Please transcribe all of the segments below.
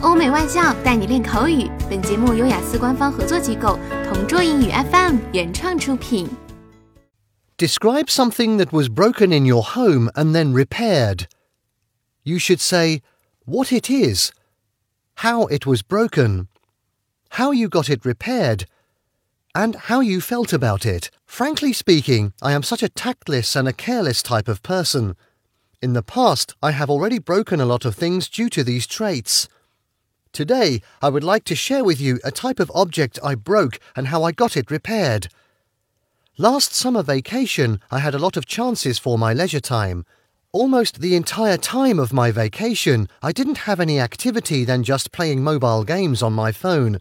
欧美外教带你练口语。本节目由雅思官方合作机构同桌英语 FM 原创出品。Describe something that was broken in your home and then repaired. You should say what it is, how it was broken, how you got it repaired, and how you felt about it. Frankly speaking, I am such a tactless and a careless type of person. In the past, I have already broken a lot of things due to these traits. Today, I would like to share with you a type of object I broke and how I got it repaired. Last summer vacation, I had a lot of chances for my leisure time. Almost the entire time of my vacation, I didn't have any activity than just playing mobile games on my phone.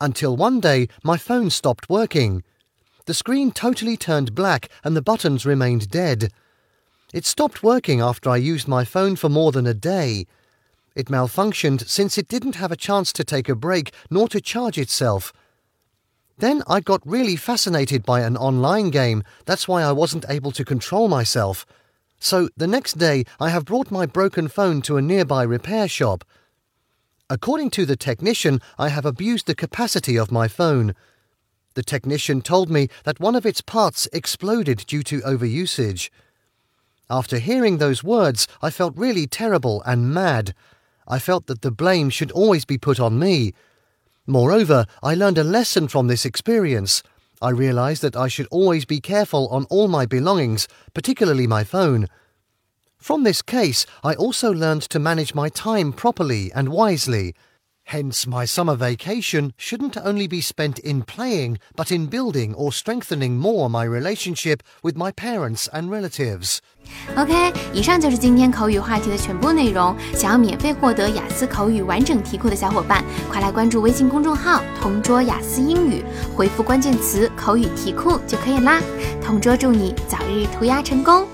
Until one day, my phone stopped working. The screen totally turned black and the buttons remained dead. It stopped working after I used my phone for more than a day. It malfunctioned since it didn't have a chance to take a break nor to charge itself. Then I got really fascinated by an online game, that's why I wasn't able to control myself. So the next day I have brought my broken phone to a nearby repair shop. According to the technician, I have abused the capacity of my phone. The technician told me that one of its parts exploded due to overusage. After hearing those words, I felt really terrible and mad. I felt that the blame should always be put on me. Moreover, I learned a lesson from this experience. I realized that I should always be careful on all my belongings, particularly my phone. From this case, I also learned to manage my time properly and wisely. Hence, my summer vacation shouldn't only be spent in playing, but in building or strengthening more my relationship with my parents and relatives. OK，以上就是今天口语话题的全部内容。想要免费获得雅思口语完整题库的小伙伴，快来关注微信公众号“同桌雅思英语”，回复关键词“口语题库”就可以啦。同桌祝你早日涂鸦成功！